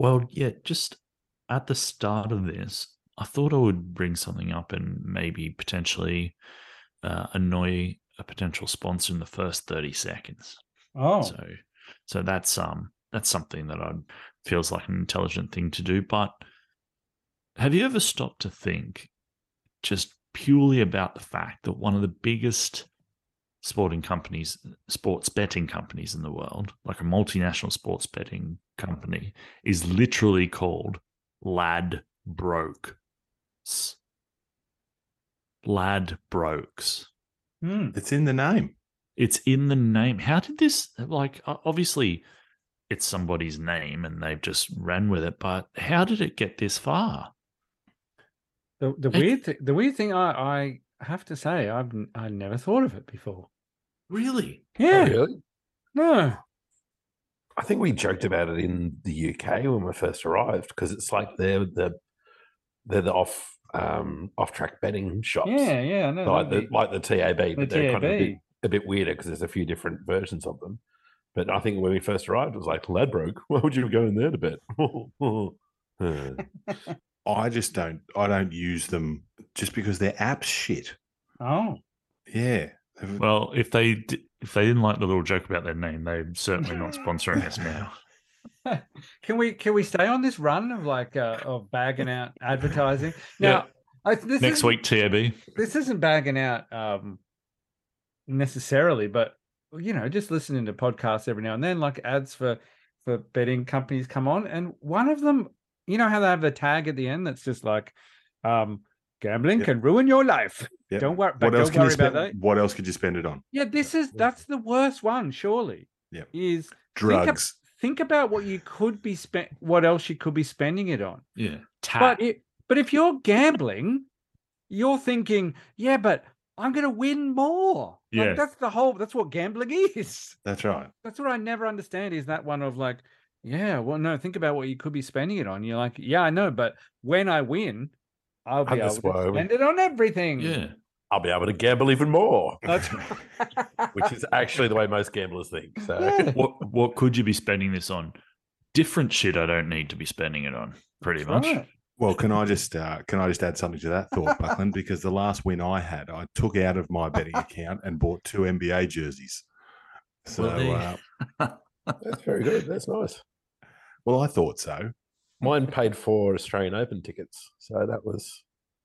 Well, yeah, just at the start of this, I thought I would bring something up and maybe potentially uh, annoy a potential sponsor in the first 30 seconds. Oh, So so that's um that's something that I feels like an intelligent thing to do. But have you ever stopped to think just purely about the fact that one of the biggest sporting companies, sports betting companies in the world, like a multinational sports betting company, is literally called Lad Broke. Lad Brokes. hmm. It's in the name. It's in the name. How did this like obviously it's somebody's name and they've just ran with it, but how did it get this far? the the Hey. weird th- the weird thing I I have to say I've n- I never thought of it before. Really? Yeah, Oh, really? no, I think we joked about it in the UK when we first arrived because it's like they're the they're the off um off track betting shops. yeah, yeah, I know. like the be- like the TAB, but they're kind of a bit, TAB. a bit weirder because there's a few different versions of them. But I think when we first arrived, it was like Ladbroke. Why would you go in there to bet? I just don't. I don't use them just because their app's shit. oh, Yeah. Well, if they di- if they didn't like the little joke about their name, they're certainly not sponsoring us now. can we can we stay on this run of like uh, of bagging out advertising Yeah. now? I, this Next week, TAB. this isn't bagging out um necessarily, but you know, just listening to podcasts every now and then, like ads for for betting companies come on, and one of them, you know, how they have the tag at the end that's just like, um, gambling Yep. can ruin your life. Yep. Don't worry, what else don't can you about spend? that. What else could you spend it on? Yeah, this is that's the worst one, surely. Yeah, Is think, ab- Drugs. think about what you could be spent, what else you could be spending it on. Yeah. Tap. But it, but if you're gambling, you're thinking, yeah, but I'm going to win more. Like, Yeah. that's the whole. That's what gambling is. That's right. That's what I never understand. Is that one of like, yeah, well, no, think about what you could be spending it on. You're like, yeah, I know, but when I win, I'll be And able to why spend it on everything. yeah. I'll be able to gamble even more, That's which is actually the way most gamblers think. So Yeah. What what could you be spending this on? Different shit I don't need to be spending it on, pretty much. right. Well, can I just uh, can I just add something to that thought, Buckland? Because the last win I had, I took out of my betting account and bought two NBA jerseys. So, Well, uh, that's very good. That's nice. well, I thought so. Mine paid for Australian Open tickets, so that was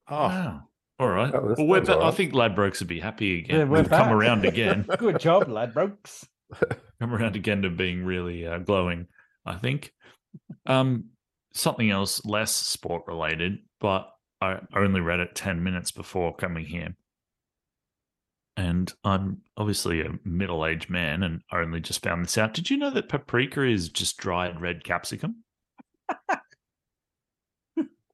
Oh, Wow. All right. Was- well, we're ba- all I think Ladbrokes would be happy again. Yeah, we're We've come around again. Good job, Ladbrokes. come around again to being really uh, glowing. I think. Um, something else less sport related, but I only read it ten minutes before coming here, and I'm obviously a middle-aged man, and only just found this out. Did you know that paprika is just dried red capsicum?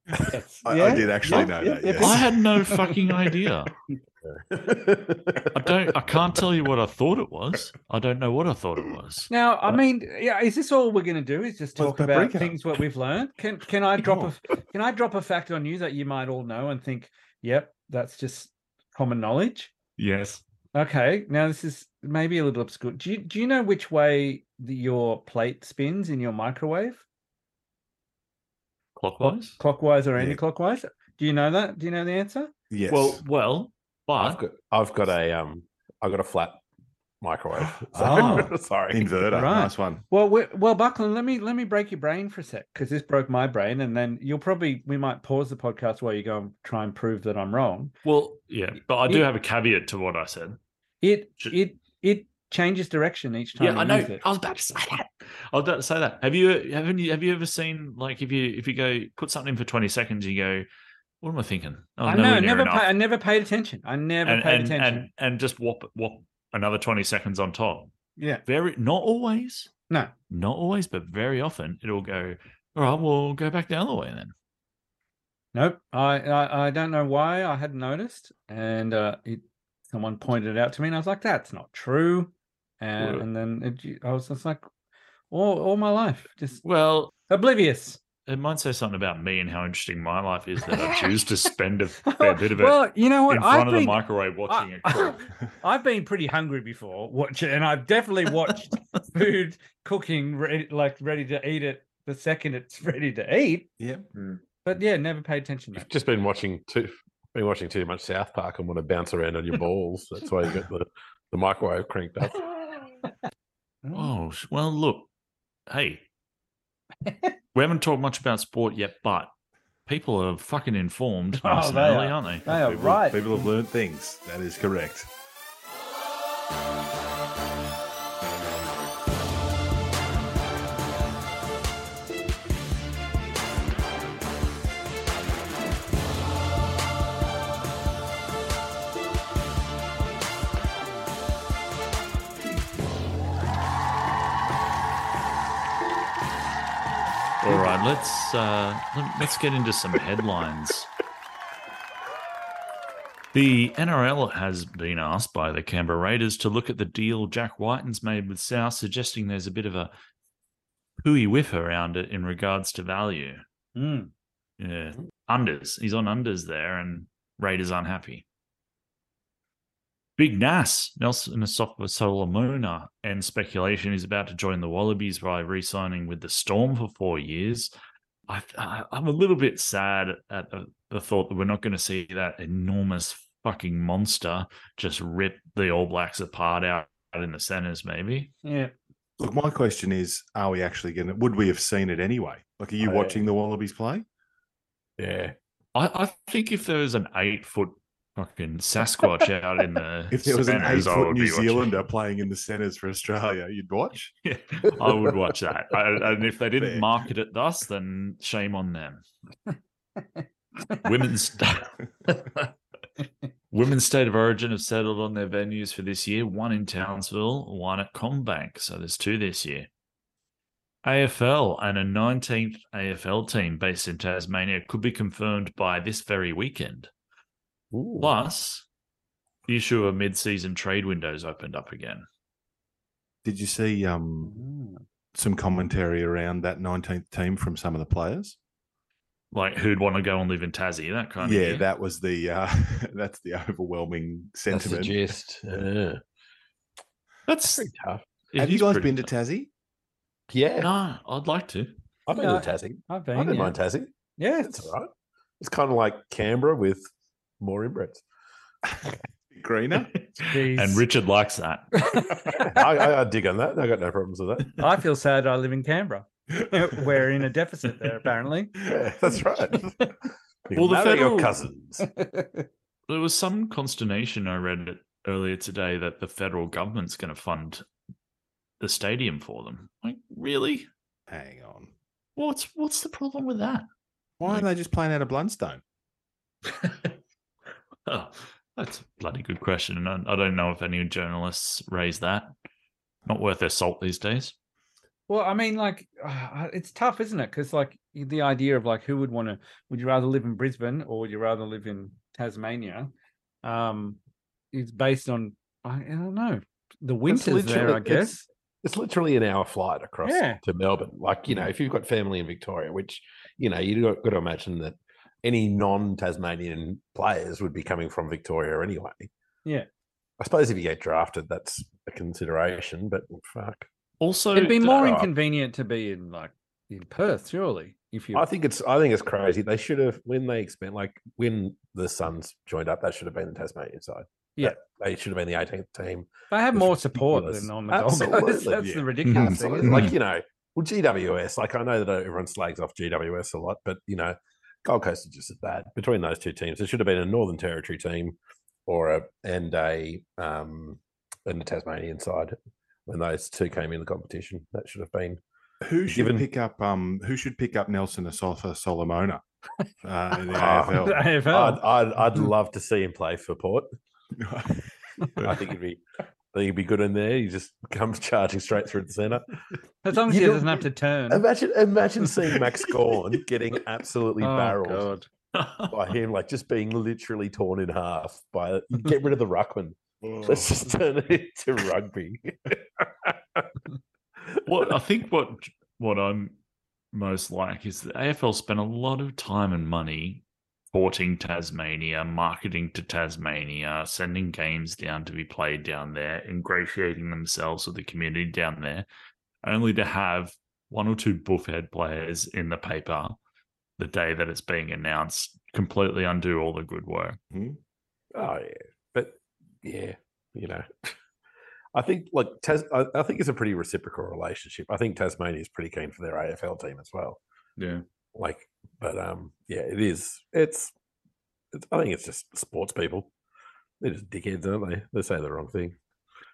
Yes. I, Yeah, I did actually yeah, know yeah, that. yeah. Yes. I had no fucking idea. I don't. I can't tell you what I thought it was. I don't know what I thought it was. Now, I mean, yeah, is this all we're going to do? Is just Well, talk about paprika. things what we've learned? Can can I drop a can I drop a fact on you that you might all know and think, yep, that's just common knowledge? Yes. Okay, now this is maybe a little obscure. Do you do you know which way the, your plate spins in your microwave? Clock- Clockwise. clockwise or Yeah. anti-clockwise? Do you know that? Do you know the answer? Yes. Well, well, but I've got I've got a um I've got a flat microwave. So, Oh. sorry. inverter. Right. Nice one. Well, we well, Buckland, let me let me break your brain for a sec because this broke my brain, and then you'll probably we might pause the podcast while you go and try and prove that I'm wrong. well, yeah. But I do It- have a caveat to what I said. It Should- it it changes direction each time. Yeah, I know. use it. I was about to say that. I was about to say that. Have you haven't you have you ever seen like if you if you go put something in for twenty seconds, you go, what am I thinking? Oh, I know. Never. Pay, I never paid attention. I never and, paid and, attention. and and just whop whop another twenty seconds on top. yeah. Very not always, No. not always, but very often it'll go. All right, we'll go back the other way then. Nope. I, I I don't know why I hadn't noticed, and uh, it someone pointed it out to me, and I was like, "That's not true." And, and then it, I was just like, all all my life, just Well, oblivious. it might say something about me and how interesting my life is that I choose to spend a fair bit of it well, you know what? in front I've of the been, microwave watching it cook. I've been pretty hungry before watching, and I've definitely watched food cooking, ready, like ready to eat it the second it's ready to eat. Yep. Hmm. But yeah, never pay attention You've just been watching too been watching too much South Park and want to bounce around on your balls. That's why you got the, the microwave cranked up. Oh, well, look. Hey, we haven't talked much about sport yet, but people are fucking informed Oh, nice and they early, are. aren't they? They are people, right. People have learned things. That is correct. Let's uh, let- let's get into some headlines. The NRL has been asked by the Canberra Raiders to look at the deal Jack Wighton's made with South, suggesting there's a bit of a pooey whiff around it in regards to value. Mm. Yeah, unders. He's on unders there, and Raiders unhappy. Big Nas, Nelson Asofa Solomona, uh, and speculation is about to join the Wallabies by re-signing with the Storm for four years. I, I, I'm a little bit sad at the, the thought that we're not going to see that enormous fucking monster just rip the All Blacks apart out, out in the centres. Maybe. Yeah. Look, my question is: Are we actually going to? Would we have seen it anyway? Like, are you Oh, yeah. watching the Wallabies play? Yeah. I, I think if there was an eight foot fucking Sasquatch out in the If there was an centres, I eight-foot New be watching. Zealander playing in the centres for Australia, you'd watch. Yeah, I would watch that. I, and if they didn't Fair. market it thus, then shame on them. Women's Women's State of Origin have settled on their venues for this year. One in Townsville, one at CommBank. So there's two this year. AFL and a 19th AFL team based in Tasmania could be confirmed by this very weekend. Ooh. Plus, the issue of mid-season trade windows opened up again. Did you see um, Mm. some commentary around that 19th team from some of the players? Like, who'd want to go and live in Tassie? That kind of yeah, that was the uh, that's the overwhelming That's the sentiment. gist. Yeah. That's Pretty tough. it Have you guys pretty been to tough. Tassie? Yeah. No, I'd like to. I've been Yeah, to Tassie. I've been. I been. don't yeah. mind Tassie. Yeah, It's all right. It's kind of like Canberra with more inbreds. Greener. Jeez. And Richard likes that. I, I, I dig on that. I got no problems with that. I feel sad I live in Canberra. We're in a deficit there, apparently. Yeah, that's right. You Well, the federal- your cousins. There was some consternation I read it earlier today that the federal government's going to fund the stadium for them. Like, really? Hang on. What's what's the problem with that? Why are they just playing out of Blundstone? Oh, that's a bloody good question. And I, I don't know if any journalists raise that. Not worth their salt these days. Well, I mean, like, uh, it's tough, isn't it? Because, like, the idea of like, who would want to? Would you rather live in Brisbane or would you rather live in Tasmania? Um, is based on I, I don't know the winters there, literally- I it's- guess. It's literally an hour flight across Yeah. to Melbourne. Like, you know, if you've got family in Victoria, which, you know, you've got, got to imagine that any non Tasmanian players would be coming from Victoria anyway. Yeah. I suppose if you get drafted, that's a consideration, but fuck. Also, It'd be more uh, inconvenient to be in like in Perth, surely. If you, I think it's I think it's crazy. They should have when they expand like when the Suns joined up, that should have been the Tasmanian side. Yeah. That- they should have been the 18th team. they have it's more support ridiculous. than on the Gold Coast. Absolutely, That's yeah. the ridiculous thing. Absolutely. Isn't it? Like, you know, well, GWS, like I know that everyone slags off GWS a lot, but you know, Gold Coast is just as bad. Between those two teams, It should have been a Northern Territory team or a and a um and the Tasmanian side when those two came in the competition. That should have been Who should Given- pick up um who should pick up Nelson Asofa Solomona uh, in the Ah. The AFL? I'd, I'd, I'd love to see him play for Port. I think he'd be I think he'd be good in there. He just comes charging straight through the centre. As long as you he doesn't have to turn. Imagine imagine seeing Max Gawn getting absolutely Oh, barreled. God. by him, like just being literally torn in half by get rid of the ruckman. Mm. Let's just turn it into rugby. what I think what what I'm most like is the AFL spent a lot of time and money porting Tasmania, marketing to Tasmania, sending games down to be played down there, ingratiating themselves with the community down there, only to have one or two buffhead players in the paper the day that it's being announced completely undo all the good work. Hmm? Oh yeah, but yeah, you know, I think like Tas- I, I think it's a pretty reciprocal relationship. I think Tasmania is pretty keen for their AFL team as well. Yeah. Like, but um, yeah, it is. It's, it's I think it's just sports people. They're just dickheads, aren't they? They say the wrong thing.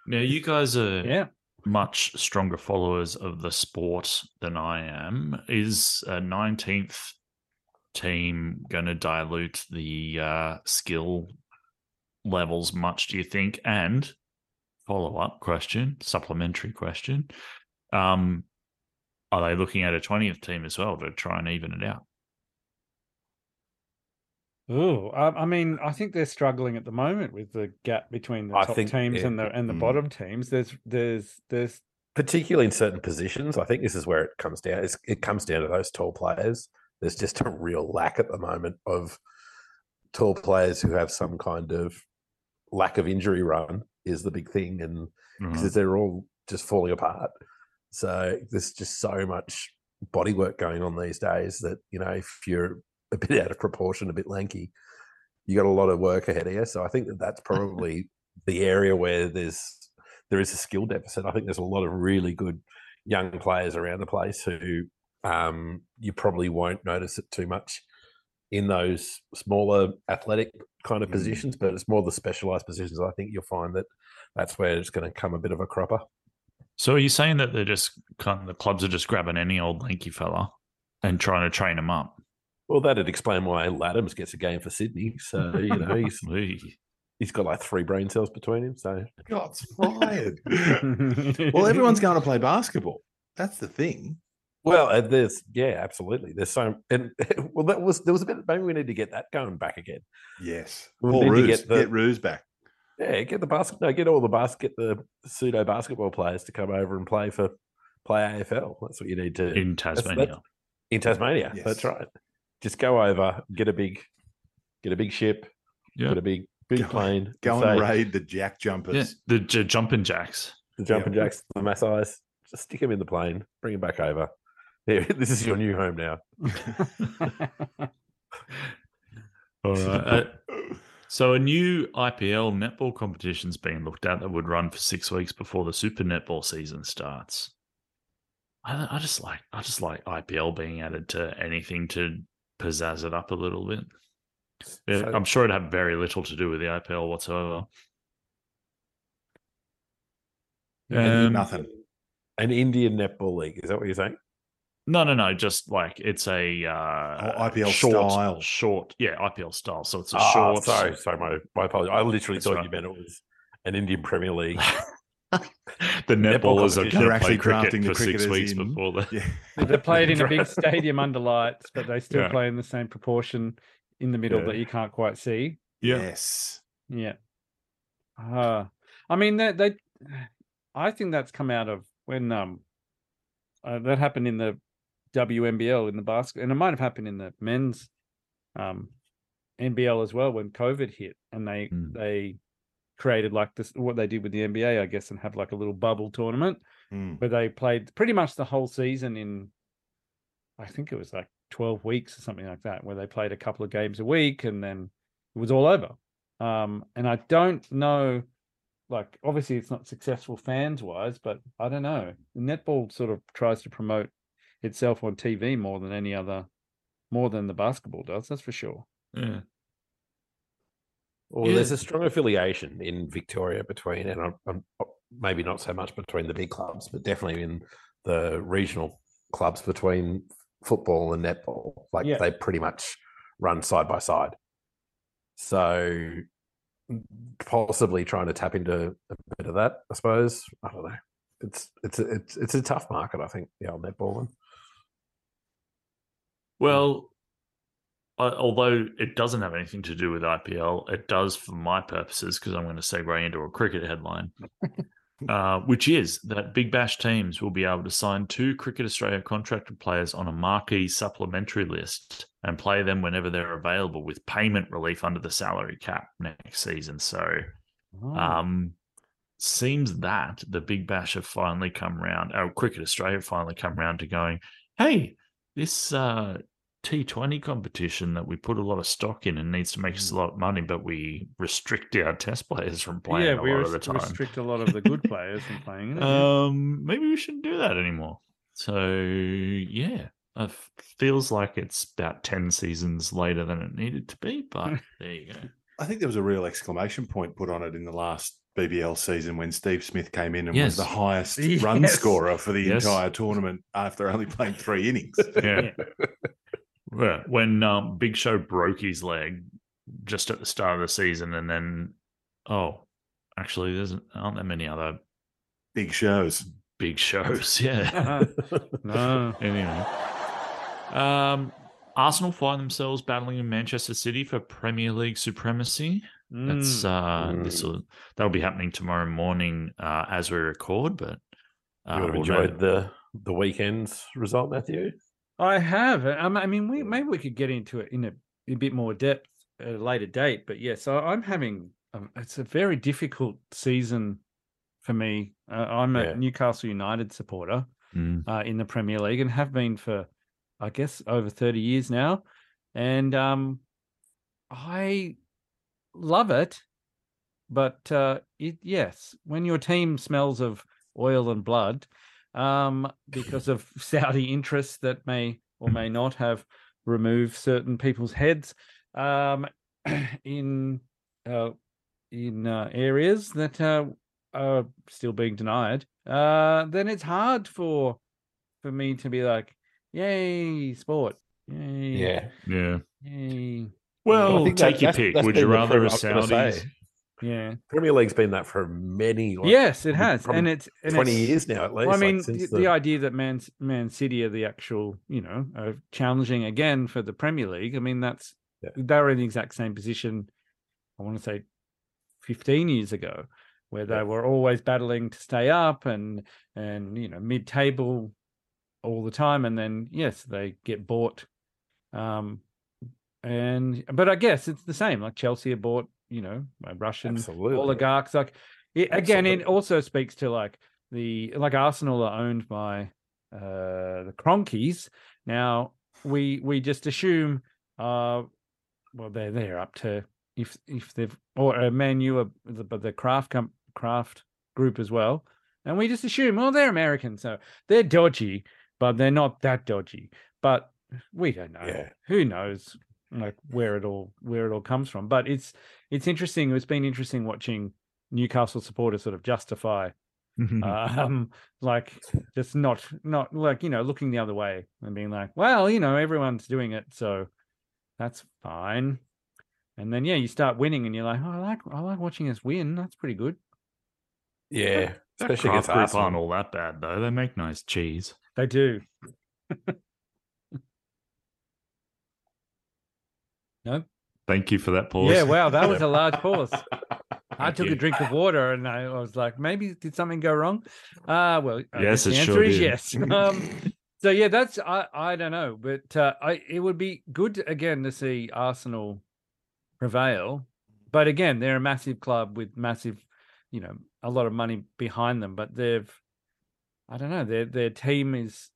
Now you guys are Yeah. much stronger followers of the sport than I am. Is a nineteenth team going to dilute the uh, skill levels much? Do you think? And follow up question, supplementary question: um, Are they looking at a twentieth team as well to try and even it out? Oh, I, I mean, I think they're struggling at the moment with the gap between the I top think, teams yeah, and the and the mm. bottom teams. There's there's there's particularly in certain positions. I think this is where it comes down. It's, it comes down to those tall players. There's just a real lack at the moment of tall players who have some kind of lack of injury run is the big thing, and because they're all just falling apart. So there's just so much body work going on these days that you know if you're a bit out of proportion, a bit lanky, you got a lot of work ahead of you. So I think that that's probably the area where there's there is a skill deficit. I think there's a lot of really good young players around the place who um, you probably won't notice it too much in those smaller athletic kind of Mm. positions, but it's more the specialized positions. I think you'll find that that's where it's going to come a bit of a cropper. So are you saying that they're just the clubs are just grabbing any old lanky fella and trying to train him up? Well, that'd explain why Ladhams gets a game for Sydney. So you know he's he's got like three brain cells between him. So God's fired. well, everyone's going to play basketball. That's the thing. well, and there's yeah, absolutely. There's so and well that was there was a bit. Maybe we need to get that going back again. Yes. We Paul need to Roos. get Get, the- Roos back. Yeah, get the basket. No, get all the basket, the pseudo basketball players to come over and play for play AFL. That's what you need to in that's- Tasmania. in Tasmania. Yes. That's right. Just go over, get a big, get a big ship, Yeah. get a big big Go- plane. Go say, and raid the Jack Jumpers. Yeah, the j- jumping jacks. the jumping jacks, the Maasais. Just stick them in the plane, bring them back over. Here, this is your new home now. All right. Uh, so a new IPL netball competition's being looked at that would run for six weeks before the Super Netball season starts. I, I just like I just like IPL being added to anything to pizzazz it up a little bit. Yeah, So- I'm sure it had very little to do with the IPL whatsoever. Um, Nothing. An Indian netball league. Is that what you're saying? No, no, no. Just like it's a uh, Oh, IPL short, style. Short, yeah, IPL style. So it's a Ah, short. Sorry, sorry, my, my apologies. I literally That's thought right. you meant it was an Indian Premier League. the Netball netballers are competition. going You're actually crafting the for six weeks in. before the. Yeah. they played in a big stadium under lights, but they still Yeah. play in the same proportion in the middle Yeah. that you can't quite see. Yes. Yeah. Uh, I mean, they, they, I think that's come out of when um, uh, that happened in the WNBL in the basket, and it might have happened in the men's um, NBL as well when COVID hit, and they Mm. they created like this what they did with the NBA, I guess, and have like a little bubble tournament Mm. where they played pretty much the whole season in, I think it was like twelve weeks or something like that, where they played a couple of games a week, and then it was all over. Um, and I don't know, like obviously it's not successful fans wise, but I don't know. Netball sort of tries to promote itself on TV more than any other, more than the basketball does. That's for sure. Yeah. Well, Yeah. there's a strong affiliation in Victoria between, and I'm, I'm, oh, maybe not so much between the big clubs, but definitely in the regional clubs between football and netball. Like Yeah. they pretty much run side by side. So possibly trying to tap into a bit of that, I suppose. I don't know. It's it's a, it's it's a tough market, I think. The old netball one. Well, although it doesn't have anything to do with IPL, it does for my purposes because I'm going to segue into a cricket headline, uh, which is that Big Bash teams will be able to sign two Cricket Australia contracted players on a marquee supplementary list and play them whenever they're available with payment relief under the salary cap next season. So, Oh, um, seems that the Big Bash have finally come round. Our Cricket Australia finally come round to going, hey, this uh, T20 competition that we put a lot of stock in and needs to make us a lot of money, but we restrict our test players from playing yeah, a we lot res- of the time. restrict a lot of the good players from playing it. Um, maybe we shouldn't do that anymore. So yeah, it feels like it's about ten seasons later than it needed to be, but there you go. I think there was a real exclamation point put on it in the last BBL season when Steve Smith came in and Yes. was the highest run scorer for the Yes. entire tournament after only playing three innings. Yeah. Well, when um, Big Show broke his leg just at the start of the season, and then oh, actually, there's aren't there many other Big shows. big shows? Yeah. no. anyway, um, Arsenal find themselves battling in Manchester City for Premier League supremacy. That's Mm. uh, this Mm. will that'll be happening tomorrow morning uh, as we record. But uh, you would have we'll know- enjoyed the the weekend's result, Matthew. I have. I mean, we maybe we could get into it in a, a bit more depth at a later date. But yes, I, I'm having. Um, it's a very difficult season for me. Uh, I'm a Yeah. Newcastle United supporter Mm. uh, in the Premier League and have been for, I guess, over 30 years now. And um, I love it, but uh, it yes, when your team smells of oil and blood, um, because of Saudi interests that may or may not have removed certain people's heads um, in uh, in uh, areas that uh, are still being denied, uh, then it's hard for for me to be like, "Yay, sport! Yay, Yeah. Yeah. yay, Well, think take that- your that's- pick. that's Would you rather pre- a I was gonna Saudis? say, yeah." Premier League's been that for many, like, yes, it has, and it's and twenty it's- years now at least. Well, I like, mean, since the, the idea that Man Man City are the actual, you know, are challenging again for the Premier League. I mean, that's Yeah. they were in the exact same position. I want to say, fifteen years ago, where they Yeah. were always battling to stay up and and you know mid table all the time, and then yes, they get bought. Um, and but I guess it's the same. Like Chelsea are bought, you know, Russian absolutely. oligarchs. Like it, again, it also speaks to like the like Arsenal are owned by uh the Kroenkes. Now we we just assume uh well they're they're up to if if they've or uh, Man U are the but the Kraft com- Kraft group as well. And we just assume, well, they're American, so they're dodgy, but they're not that dodgy. But we don't know. Yeah. Who knows like where it all where it all comes from. But it's it's interesting. It's been interesting watching Newcastle supporters sort of justify, um, like just not not like you know looking the other way and being like, well, you know, everyone's doing it, so that's fine. And then yeah, you start winning, and you're like, oh, I like I like watching us win. That's pretty good. yeah, That especially Kraft against group Arsenal. aren't all that bad though. They make nice cheese. They do. no. Thank you for that pause. Yeah. Wow, that was a large pause. I took you. a drink of water and I was like, maybe did something go wrong? Uh well, Yes, the answer sure is did. yes. Um, so yeah, that's I I don't know, but uh, I it would be good again to see Arsenal prevail. But again, they're a massive club with massive, you know, a lot of money behind them. But they've, I don't know, their their team is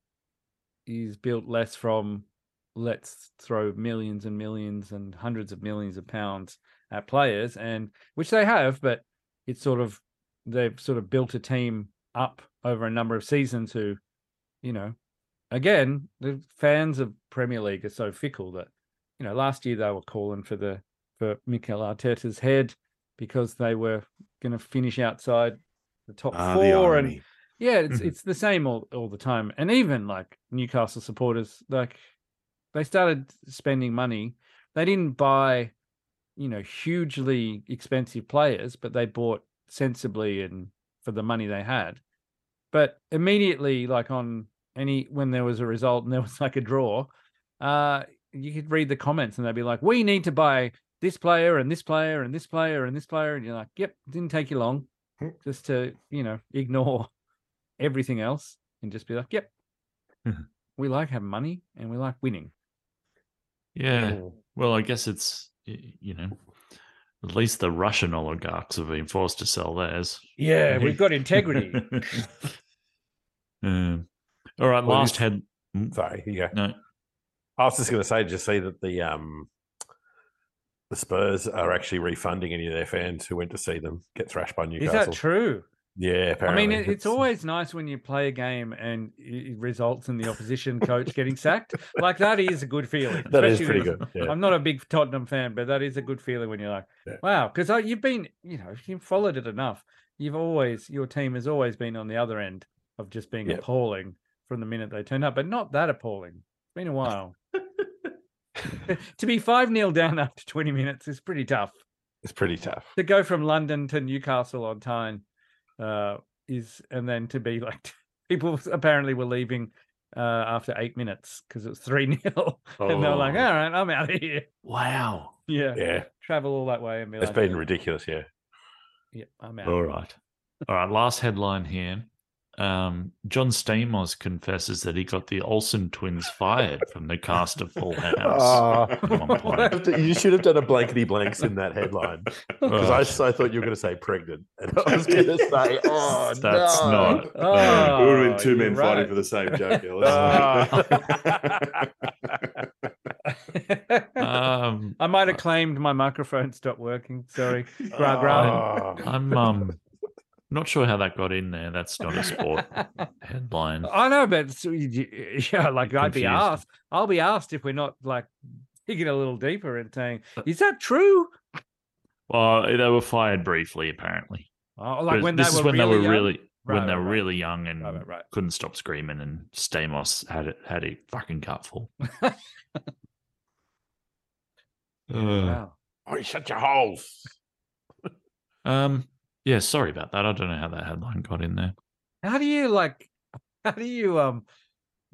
is built less from let's throw millions and millions and hundreds of millions of pounds at players, and which they have, but it's sort of they've sort of built a team up over a number of seasons who, you know, again, the fans of Premier League are so fickle that, you know, last year they were calling for the for Mikel Arteta's head because they were going to finish outside the top Ah, the four, and yeah, it's Mhm. it's the same all, all the time. And even like Newcastle supporters, like they started spending money. They didn't buy, you know, hugely expensive players, but they bought sensibly and for the money they had. But immediately, like on any when there was a result and there was like a draw, uh, you could read the comments and they'd be like, "We need to buy this player and this player and this player and this player," and you're like, "Yep, didn't take you long, Hmm. just to you know ignore everything else and just be like, "Yep, Mhm. we like having money and we like winning." Yeah. Mm. Well, I guess it's you know At least the Russian oligarchs have been forced to sell theirs. Yeah, we've got integrity. Um, all right, Well, last head. Sorry, go. No, I was just going to say, just see that the um the Spurs are actually refunding any of their fans who went to see them get thrashed by Newcastle. Is that true? Yeah, I mean, it, it's always nice when you play a game and it results in the opposition coach getting sacked. Like that is a good feeling. that is pretty good. Yeah. I'm not a big Tottenham fan, but that is a good feeling when you're like, Yeah. wow, because you've been, you know, if you've followed it enough, you've always, your team has always been on the other end of just being Yep. appalling from the minute they turn up, but not that appalling. It's been a while. to be 5 0 down after 20 minutes is pretty tough. It's pretty tough. To go from London to Newcastle on time uh, is, and then to be like, people apparently were leaving uh, after eight minutes because it was 3 0. And they're like, Oh. all right, I'm out of here. wow. Yeah. Yeah, Travel all that way and be it's like, been ridiculous. Yeah. yeah, I'm out. All right. All right. Last headline here. Um, John Stamos confesses that he got the Olsen twins fired from the cast of Full House. Ah. at one point. you should have done a blankety blanks in that headline because I, so thought you were going to say pregnant, and I was going to say, "Oh, That's no. not- it would have Oh, been two you're men fighting for the same joke. Ellis. Um, I might have claimed my microphone stopped working. Sorry. Gra gra. Oh. I'm um not sure how that got in there. That's not a sport headline. I know, but so you- yeah, like I'd be asked. I'll be asked if we're not like digging a little deeper and saying, "Is that true?" Well, they were fired briefly, apparently. Oh, like But when this they is were when really they were young? really when they were right. really young and Right, right, right. couldn't stop screaming, and Stamos had it had a fucking gutful. Uh, Wow. Oh, you shut your holes. um, yeah, sorry about that. I don't know how that headline got in there. How do you like? How do you um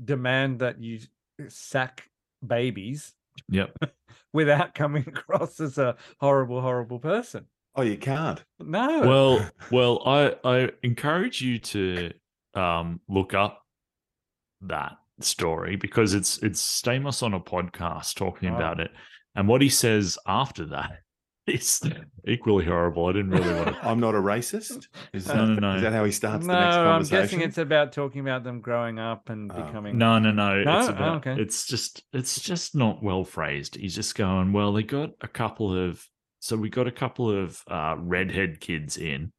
demand that you sack babies Yep. without coming across as a horrible, horrible person? oh, you can't. No. Well, well, I I encourage you to um look up that story because it's it's Stamos on a podcast talking Oh. about it, and what he says after that is equally horrible. I didn't really want to. I'm not a racist. Is that, No, no, no. is that how he starts no, the next I'm guessing it's about talking about them growing up and Oh. becoming. No, no, no. No? It's Oh, about. okay. It's just. It's just not well phrased. He's just going. Well, they got a couple of. So we got a couple of uh, redhead kids in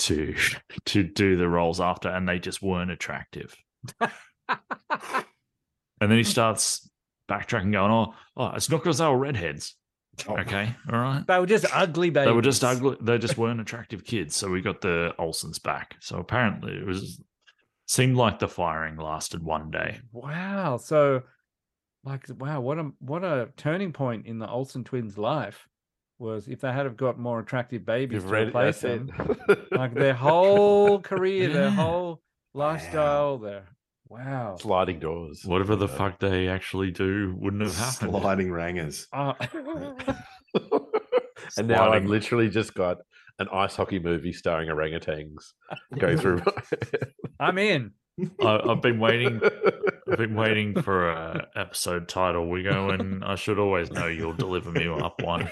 to to do the roles after, and they just weren't attractive. And then he starts backtracking, going, "Oh, oh, it's not because they were redheads. Oh, Okay, all right. They were just ugly babies. They were just ugly. They just weren't attractive kids. So we got the Olsens back. So apparently, it was seemed like the firing lasted one day. Wow. So, like, wow, what a what a turning point in the Olsen twins' life was if they had have got more attractive babies You've to replace them. Like their whole career, their whole lifestyle, their wow. sliding doors. Whatever the fuck they actually do wouldn't have happened. Sliding rangers. Uh, and now I've literally just got an ice hockey movie starring orangutans go through. I'm in. I, I've been waiting. I've been waiting for a episode title. We go, and I should always know you'll deliver me up one.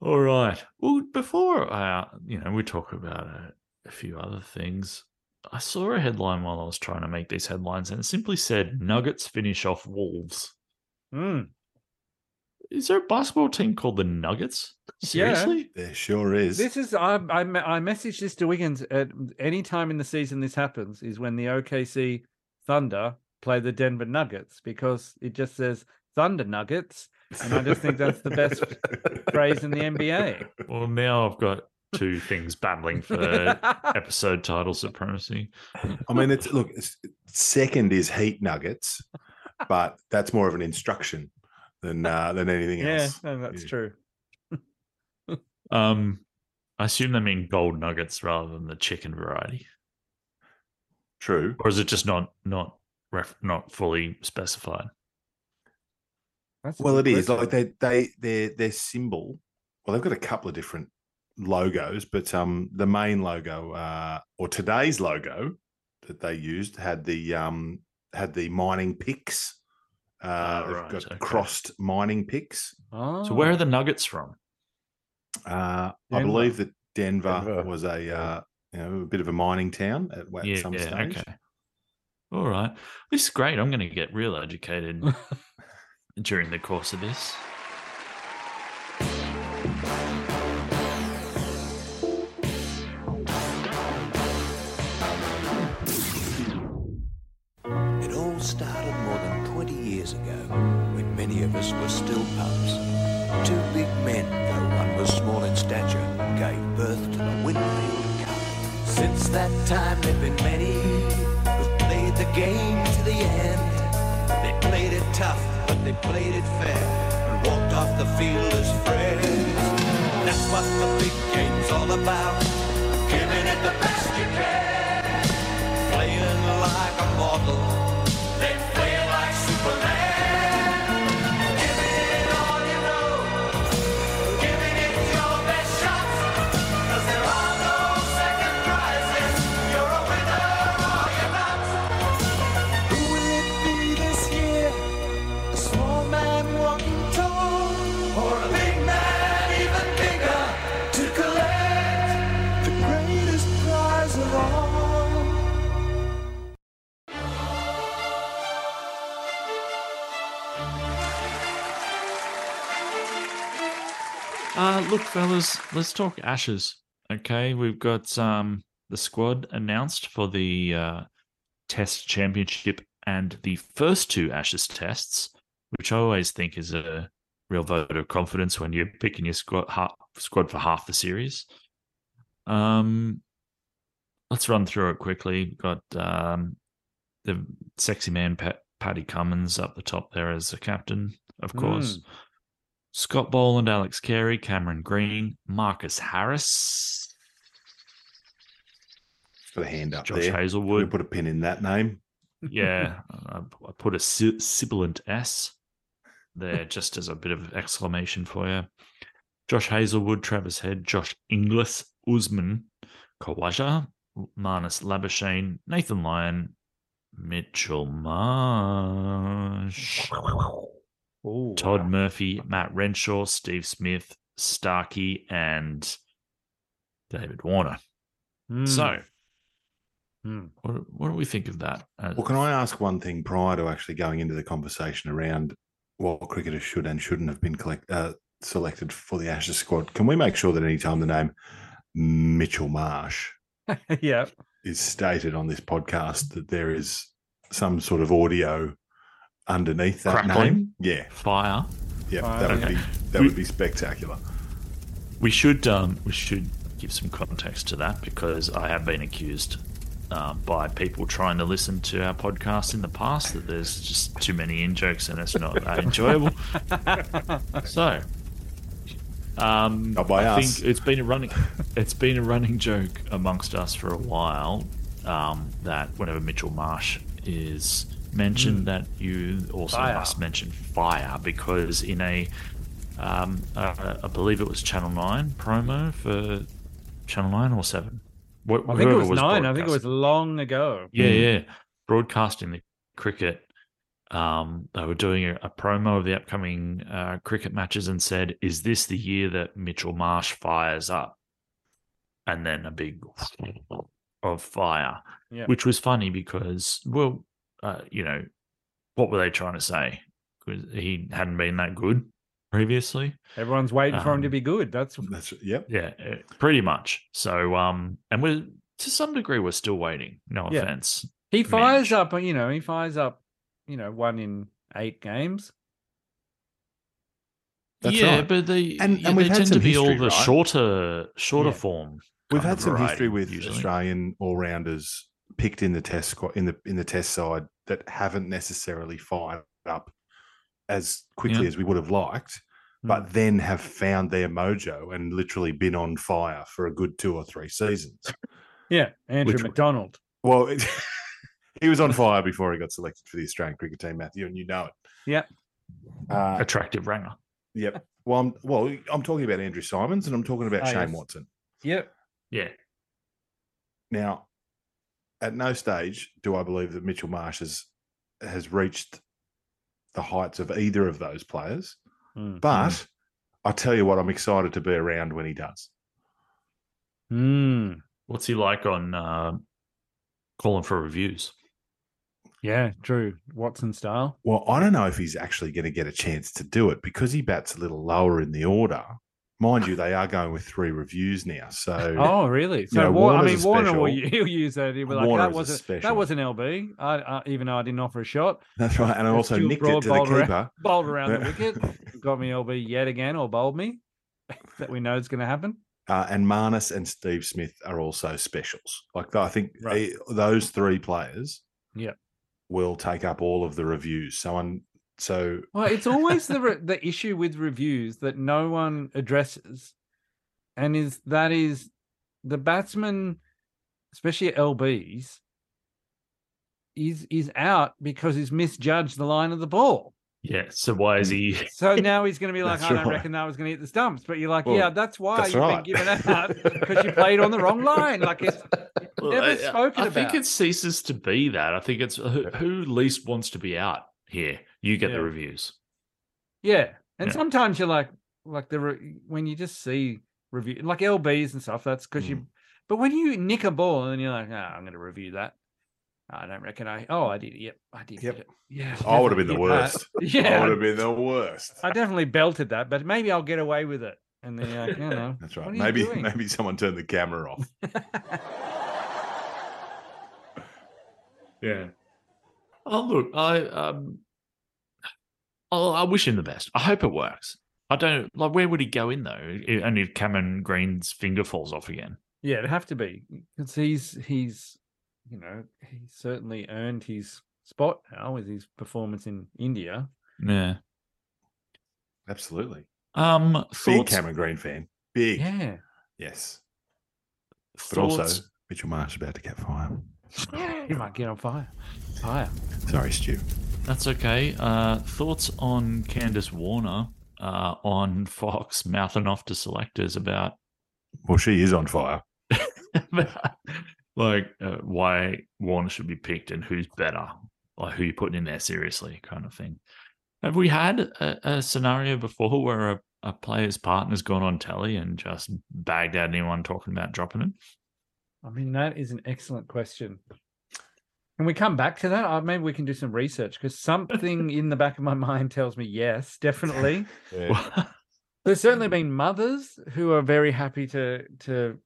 All right. Well, before uh, you know, we talk about a, a few other things. I saw a headline while I was trying to make these headlines, and it simply said "Nuggets finish off Wolves." Mm. Is there a basketball team called the Nuggets? Yeah. Seriously? There sure is. This is I I I messaged this to Wiggins at any time in the season this happens is when the OKC Thunder play the Denver Nuggets because it just says Thunder Nuggets and I just think that's the best phrase in the NBA. Well, now I've got two things battling for episode title supremacy. I mean, it's look. It's, second is Heat Nuggets, but that's more of an instruction than uh, than anything yeah, else. no, that's Yeah. true. Um, I assume they mean gold nuggets rather than the chicken variety, True. or is it just not not ref, not fully specified? That's Well, it good is like they they their their symbol. Well, they've got a couple of different logos, but um, the main logo uh, or today's logo that they used had the um had the mining picks Uh, they've right, got okay. crossed mining picks. Oh. So where are the Nuggets from? Uh, I believe that Denver, Denver. was a Yeah. uh, you know a bit of a mining town at, at yeah, some yeah, stage. okay. All right. This is great. I'm going to get real educated during the course of this. Time, there've been many who've played the game to the end. They played it tough, but they played it fair and walked off the field as friends. That's what the big game's all about. Giving it the best look, fellas, let's talk Ashes. Okay, we've got um, the squad announced for the uh, Test Championship and the first two Ashes tests, which I always think is a real vote of confidence when you're picking your squad half, squad for half the series. Um, let's run through it quickly. We've got um, the sexy man Pat, Paddy Cummins up the top there as the captain, of course. Scott Boland, Alex Carey, Cameron Green, Marcus Harris, Got a hand up Josh there. Can we put a pin in that name? yeah, I, I put a si- sibilant S there just as a bit of exclamation for you. Josh Hazlewood, Travis Head, Josh Inglis, Usman, Khawaja, Marnus Labuschagne, Nathan Lyon, Mitchell Marsh. Ooh, Todd wow. Murphy, Matt Renshaw, Steve Smith, Starkey, and David Warner. Hmm, So, hmm. what, what do we think of that? Well, can I ask one thing prior to actually going into the conversation around what cricketers should and shouldn't have been collect, uh, selected for the Ashes squad? Can we make sure that any time the name Mitchell Marsh yeah. is stated on this podcast, that there is some sort of audio underneath that Crackling? name? Yeah, Fire. yeah, Fine. that would Okay. be that We- would be spectacular. We should um, we should give some context to that because I have been accused uh, by people trying to listen to our podcast in the past that there's just too many in jokes and it's not that enjoyable. so, um, Not by I us. think it's been a running it's been a running joke amongst us for a while um, that whenever Mitchell Marsh is mentioned, that you also Fire. must mention fire because in a um, uh, I believe it was Channel Nine promo for Channel Nine or Seven. Wh- I think it whoever was, nine. I think it was long ago. Yeah, yeah. Broadcasting the cricket. Um, they were doing a, a promo of the upcoming uh, cricket matches and said, "Is this the year that Mitchell Marsh fires up?" And then a big of fire, Yeah. which was funny because, well, uh, you know, what were they trying to say? Because he hadn't been that good previously. Everyone's waiting for him to Um, be good. That's That's yep. Yeah, uh, pretty much. So, um, and we're to some degree we're still waiting. No Yeah. offense. he fires Mitch. up. You know, he fires up. You know, one in eight games. That's yeah, right. but they And- yeah, and we've they had tend some to be all the right? shorter, shorter Yeah. form. We've had of some history with usually. Australian all rounders picked in the test squad in the in the test side that haven't necessarily fired up as quickly Yeah. as we would have liked, Hmm. but then have found their mojo and literally been on fire for a good two or three seasons. Yeah, Andrew Which- McDonald. Well, it, he was on fire before he got selected for the Australian cricket team, Matthew, and you know it. Yep. Uh, Attractive ranger. yep. Well, I'm, well, I'm talking about Andrew Symonds and I'm talking about Ah, Shane yes. Watson. Yep. Yeah. Now, at no stage do I believe that Mitchell Marsh has, has reached the heights of either of those players. Mm. But I tell you what, I'm excited to be around when he does. Mm. What's he like on uh, calling for reviews? Yeah, Drew Watson style. Well, I don't know if he's actually going to get a chance to do it because he bats a little lower in the order. Mind you, they are going with three reviews now. So Oh, really? So, know, War- I mean, Warner will he'll use that. He'll be like, Warner that was a, special. that was an LB. I, I, even though I didn't offer a shot, that's right. And I also nicked Broad it to the bowled around- bowled around the wicket, got me LB yet again, or bowled me. that we know is going to happen. Uh, and Marnus and Steve Smith are also specials. Like I think Right. eh, those three players, Yep. will take up all of the reviews. So on, so Well, it's always the re- the issue with reviews that no one addresses, and is that is the batsman, especially at LBs, is is out because he's misjudged the line of the ball. Yeah. So why is he? So now he's going to be like, I don't right. reckon that was going to hit the stumps. But you're like, Well, yeah, that's why that's you've right. been given out because you played on the wrong line. Like it's Well, never I- spoken I think about. it ceases to be that. I think it's who, who least wants to be out here. You get Yeah. the reviews. Yeah, and Yeah. sometimes you're like, like the re- when you just see review like LBs and stuff. That's because Mm. you. But when you nick a ball and you're like, oh, I'm going to review that. I don't reckon I. Oh, I did. Yep, I did. Yep. it. Yeah, I would have been the worst. that. I would have been the worst. I definitely belted that, but maybe I'll get away with it. And then you're like, you know, That's right. Maybe maybe someone turned the camera off. Yeah. Oh look, I um, I wish him the best. I hope it works. I don't like. Where would he go in though? I- Only if Cameron Green's finger falls off again. Yeah, it'd have to be because he's he's you know he's certainly earned his spot now with his performance in India. Yeah. Absolutely. Um. Big Thoughts. Cameron Green fan. Big. Yeah, Yes. But also Mitchell Marsh about to get fire. he might get on fire. Fire. Sorry, Stu. That's okay. Uh, thoughts on Candice Warner uh, on Fox mouthing off to selectors about Well, she is on fire. like uh, why Warner should be picked and who's better, like who you're putting in there seriously, kind of thing. Have we had a, a scenario before where a, a player's partner's gone on telly and just bagged out anyone talking about dropping him? I mean, that is an excellent question. Can we come back to that? Uh, maybe we can do some research because something in the back of my mind tells me yes, definitely. Yeah. There's certainly been mothers who are very happy to to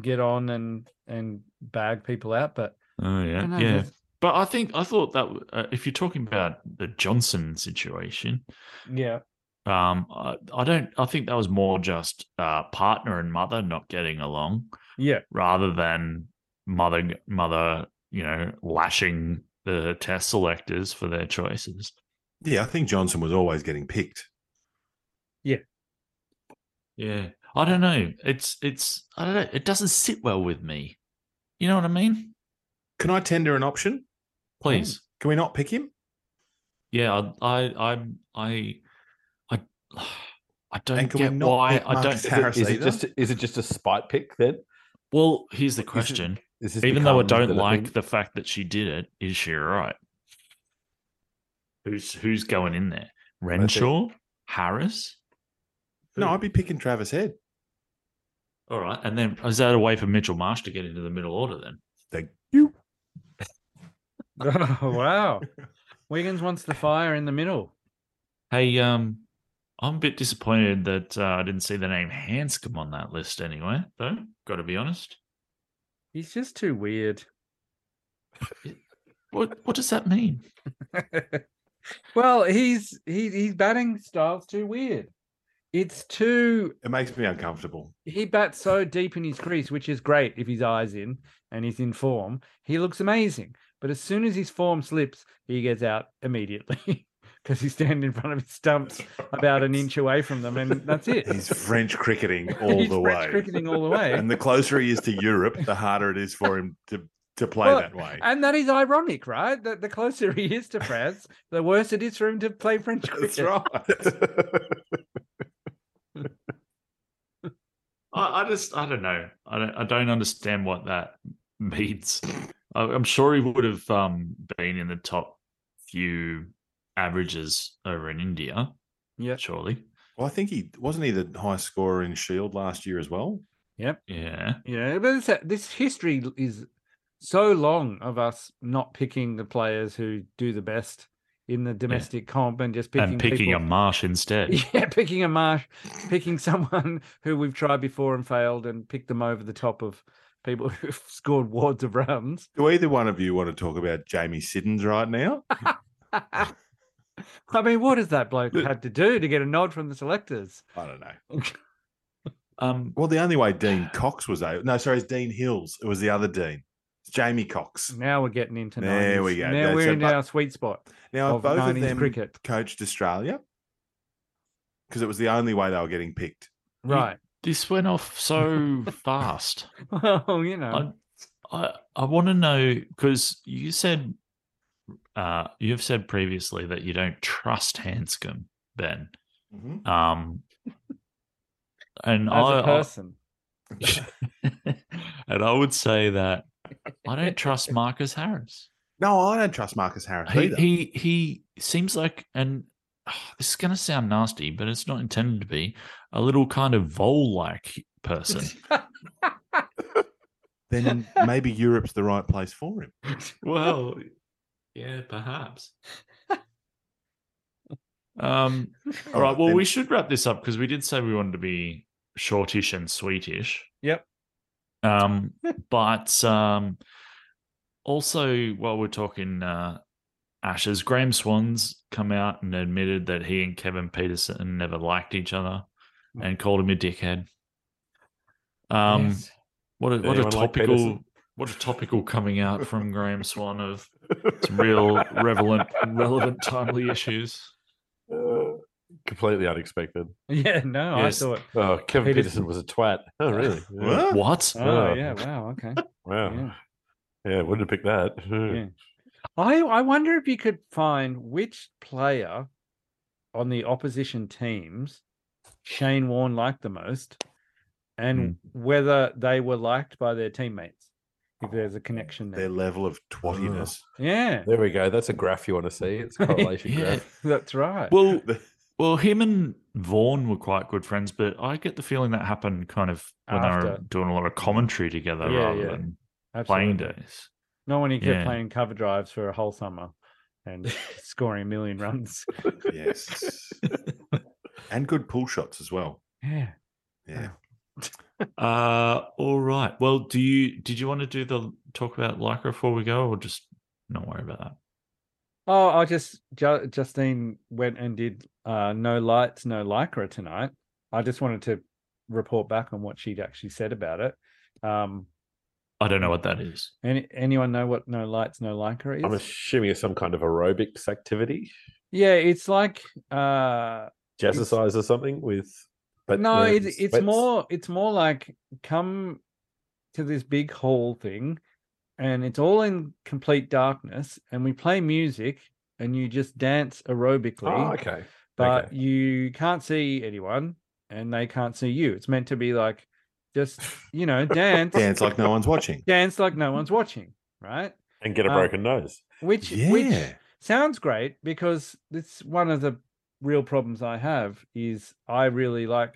get on and and bag people out, but oh I yeah, know, yeah. there's- But I think I thought that uh, if you're talking about the Johnson situation, yeah, um, I, I don't. I think that was more just uh, partner and mother not getting along, yeah, rather than mother mother you know lashing the test selectors for their choices. Yeah, I think Johnson was always getting picked. Yeah, Yeah. I don't know. It's it's I don't know. It doesn't sit well with me. You know what I mean? Can I tender an option? Please. Oh, can we not pick him? Yeah, I I I I I, I don't And can we get why I don't. Is it, Harris is it either? just is it just a spite pick then? Well, here's the question. Is Even though I don't like thing? the fact that she did it, is she all right? Who's who's going in there? Renshaw, Harris. No, I'd be picking Travis Head. All right, and then is that a way for Mitchell Marsh to get into the middle order? Then Thank you. oh, wow. Wiggins wants the fire in the middle. hey, um, I'm a bit disappointed that uh, I didn't see the name Handscomb on that list anyway. Though, got to be honest. He's just too weird. What what does that mean? well, he's he he's batting style's too weird. It's too It makes me uncomfortable. he bats so deep in his crease, which is great if his eyes in and he's in form. He looks amazing. But as soon as his form slips, he gets out immediately because he's standing in front of his stumps about an inch away from them, and that's it. He's French cricketing all He's the French way. cricketing all the way. And the closer he is to Europe, the harder it is for him to, to play Well, that way. And that is ironic, right? That the closer he is to France, the worse it is for him to play French cricket. That's right. I, I just I don't know. I don't I don't understand what that means. I- I'm sure he would have um, been in the top few averages over in India. Yeah. surely. Well, I think he wasn't he the highest scorer in Shield last year as well. Yep. Yeah, Yeah, but it's, this history is so long of us not picking the players who do the best in the domestic comp and just picking and picking people, a marsh instead. Yeah, picking a marsh, picking someone who we've tried before and failed, and pick them over the top of people who've scored wads of runs. Do either one of you want to talk about Jamie Siddons right now? I mean, what has that bloke had to do to get a nod from the selectors? I don't know. Um, Well, the only way Dean Cox was able, no, sorry, it's Dene Hills. It was the other Dean. It's Jamie Cox. Now we're getting into There 90s. we go. Now That's we're it. in But- our sweet spot. Now, Of if both of them cricket. coached Australia, because it was the only way they were getting picked. Right. this went off so fast. Well, you know. I I, I want to know because you said uh, you've said previously that you don't trust Handscomb, Ben. Um, and as I, a person. I and I would say that I don't trust Marcus Harris. No, I don't trust Marcus Harris He either. he he seems like and ah, this is going to sound nasty, but it's not intended to be a little kind of vole like person. then maybe Europe's the right place for him. well, yeah, perhaps. Um, all right. Well, then- we should wrap this up because we did say we wanted to be shortish and sweetish. Yep. Um, but um, also while we're talking uh, Ashes, Graeme Swann's come out and admitted that he and Kevin Pietersen never liked each other and called him a dickhead. Um, Yes. what a what a Anyone like topical Pietersen? What a topical coming out from Graeme Swann of some real relevant relevant timely issues. Uh, completely unexpected. Yeah, no, Yes. I thought. Oh, Kevin Pietersen. Pietersen was a twat. Oh, really? Yeah. What? What? Oh, Oh. yeah, wow, okay. Wow. Yeah. Yeah, wouldn't have picked that. Yeah. I I wonder if you could find which player on the opposition teams Shane Warne liked the most and whether they were liked by their teammates. If there's a connection there. Their level of twattiness. Yeah, There we go. That's a graph you want to see. It's a correlation Yeah. graph. that's right. Well, well, him and Vaughan were quite good friends, but I get the feeling that happened kind of when they were After. doing a lot of commentary together Yeah, rather yeah. than Absolutely. playing days. Not when he kept Yeah. playing cover drives for a whole summer and scoring a million runs. Yes. and good pull shots as well. Yeah. Yeah. Uh, all right. Well, do you did you want to do the talk about Lycra before we go, or just not worry about that? Oh, I just Ju- Justine went and did uh, no lights, no lycra tonight. I just wanted to report back on what she'd actually said about it. Um, I don't know what that is. any anyone know what no lights, no lycra is? I'm assuming it's some kind of aerobics activity, yeah, it's like uh, jazzercise or something with. But no, it's it's more it's more like come to this big hall thing, and it's all in complete darkness, and we play music, and you just dance aerobically. Oh, okay. but Okay. you can't see anyone and they can't see you. It's meant to be like just, you know, dance, Dance like no one's watching. dance like no one's watching, right? And get a Uh, broken nose. Which which Yeah. sounds great because it's one of the real problems I have is I really like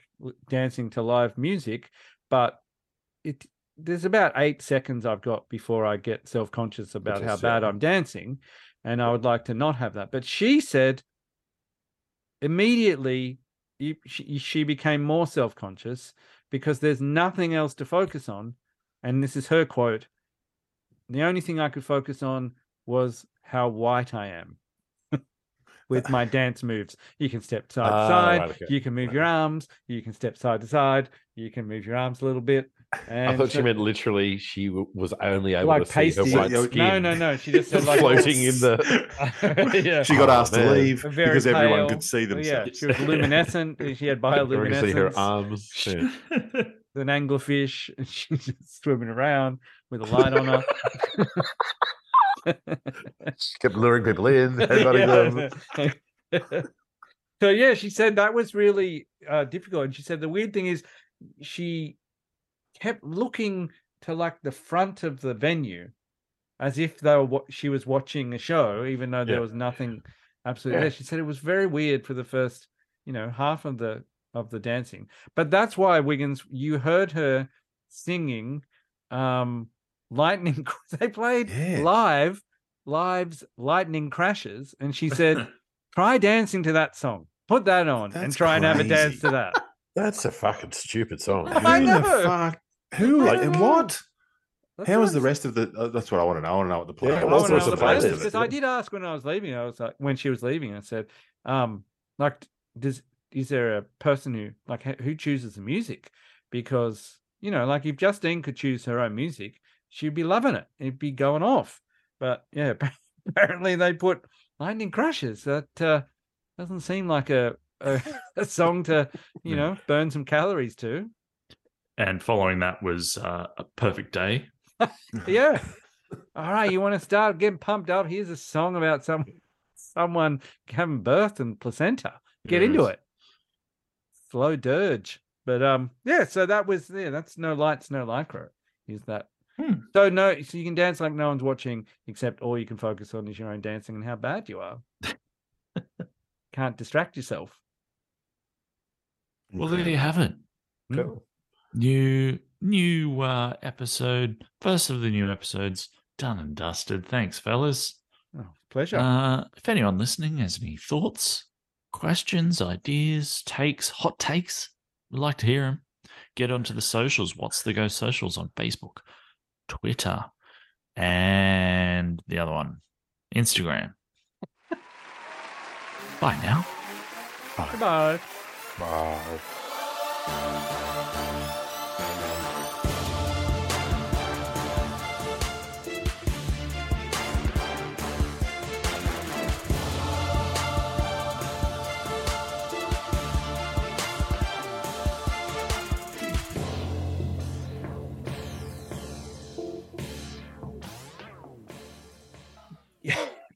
dancing to live music, but it there's about eight seconds I've got before I get self conscious about how bad. I'm dancing, and I would like to not have that. But she said immediately she, she became more self conscious because there's nothing else to focus on, and this is her quote. The only thing I could focus on was how white I am with my dance moves. You can step side to Ah, side, right, okay. you can move your arms, you can step side to side, you can move your arms a little bit. And I thought she meant literally she w- was only able like to see her white No, skin. No, no, no. She just said like floating in the. yeah. She got Oh, asked man. to leave Very because everyone could see Yeah, she was luminescent. She had You can see her bioluminescence. arms. Yeah. An anglerfish. and She's just swimming around with a light on her. She kept luring people in, headbutting them. So yeah, she said that was really uh, difficult, and she said the weird thing is she kept looking to like the front of the venue, as if they were wa- she was watching a show, even though there Yeah. was nothing absolutely. Yeah. Yeah, she said it was very weird for the first, you know, half of the of the dancing. But that's why Wiggins, you heard her singing um lightning they played Yeah. live live's lightning crashes and she said try dancing to that song put that on and That's try and have a dance to that That's a fucking stupid song. Who I the fuck? Who? Like, know. what? That's How was the rest of the? Uh, that's what I want to know. I want to know what the Yeah, plan what I was. was wanna the know the rest playlist, it? because I did ask when I was leaving. I was like, when she was leaving, I said, um, like, does is there a person who like who chooses the music? Because you know, like if Justine could choose her own music, she'd be loving it. It'd be going off. But yeah, apparently they put Lightning Crashes. That uh, doesn't seem like a, a a song to you know burn some calories to. And following that was uh, a perfect day. Yeah. All right, you want to start getting pumped up? Here's a song about some someone having birth and placenta. Get into it. Slow dirge. But um, yeah. So that was yeah. That's no lights, no lycra. Is that? Hmm. So no, so you can dance like no one's watching, except all you can focus on is your own dancing and how bad you are. Can't distract yourself. Well, there you have it. Cool. New new uh, episode, first of the new episodes, done and dusted. Thanks, fellas. Oh, pleasure. Uh, if anyone listening has any thoughts, questions, ideas, takes, hot takes, we'd like to hear them. Get onto the socials. What's the Go socials on Facebook, Twitter, and the other one, Instagram. Bye now. Bye. Goodbye. Bye.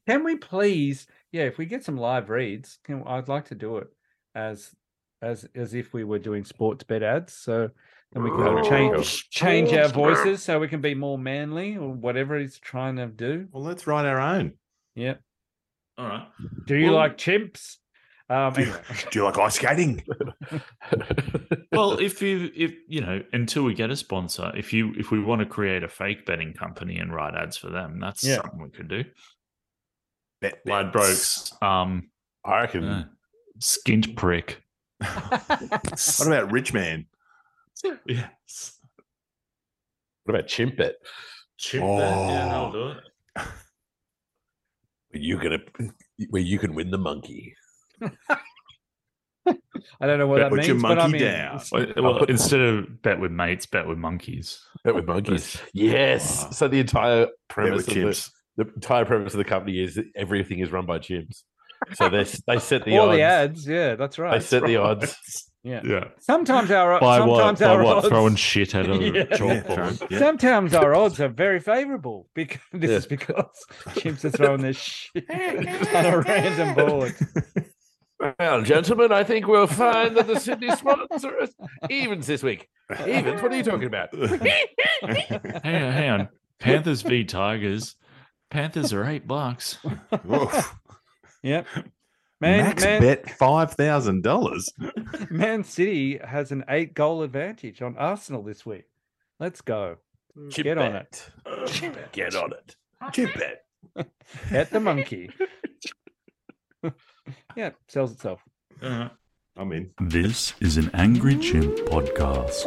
Can we please, yeah, if we get some live reads, can I'd like to do it as as as if we were doing sports bet ads. So then we can Oh, change change our voices so we can be more manly or whatever he's trying to do. Well, let's write our own. Yeah. All right. Do you Well- like chimps? Um Do you, do you like ice skating? well, if you if you know until we get a sponsor, if you if we want to create a fake betting company and write ads for them, that's Yeah. something we could do. Bet Lad bets. Brokes, um, I reckon. uh, skint prick. What about Rich Man? yes, What about chimp bet? chip Oh. that. Yeah, I'll do it. Where you gonna where you can win the monkey. I don't know what that Put your means, but I monkey mean, down. it's- Well, well, instead of bet with mates, bet with monkeys. Bet with monkeys. Yes. Wow. So the entire Bet premise with of the, chimps. The entire premise of the company is that everything is run by chimps. So they they set the all odds. the ads, yeah, that's right. They set the odds. yeah. Yeah. Sometimes our By what? sometimes By our what? odds, Throwing shit at a Yeah. Yeah, chalkboard. true. Yeah. Sometimes our odds are very favorable because this Yeah. is because chimps are throwing their shit at a random board. Well, gentlemen, I think we'll find that the Sydney Swans are evens this week. Evens? What are you talking about? Hang on, hang on. Panthers v Tigers. Panthers are eight bucks. Yep. Man, Max man, bet five thousand dollars. Man City has an eight goal advantage on Arsenal this week. Let's go. Chip Get on bet. Get on it. Chip bet. At the monkey. yeah, sells itself. Uh, I'm in. This is an Angry Chimp podcast.